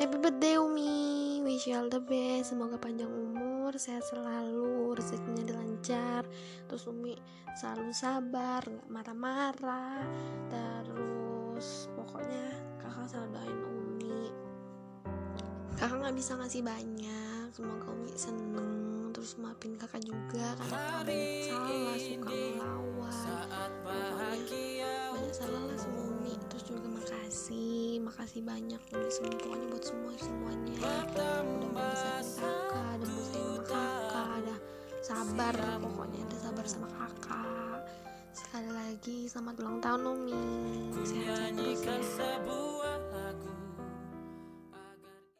Happy birthday Umi. Wish you all the best. Semoga panjang umur Sehat selalu Rezekinya dilancar. Terus Umi selalu sabar nggak marah-marah. Terus Pokoknya kakak selalu doain Umi. Kakak nggak bisa ngasih banyak. Semoga Umi seneng. Terus maafin kakak juga Karena kakak Makasih banyak Umi semua Pokoknya buat semua semuanya. Udah membesarin kakak besarin sama kakak Ada sabar Pokoknya ada sabar sama kakak. Sekali lagi selamat ulang tahun Umi. Sehat-sehat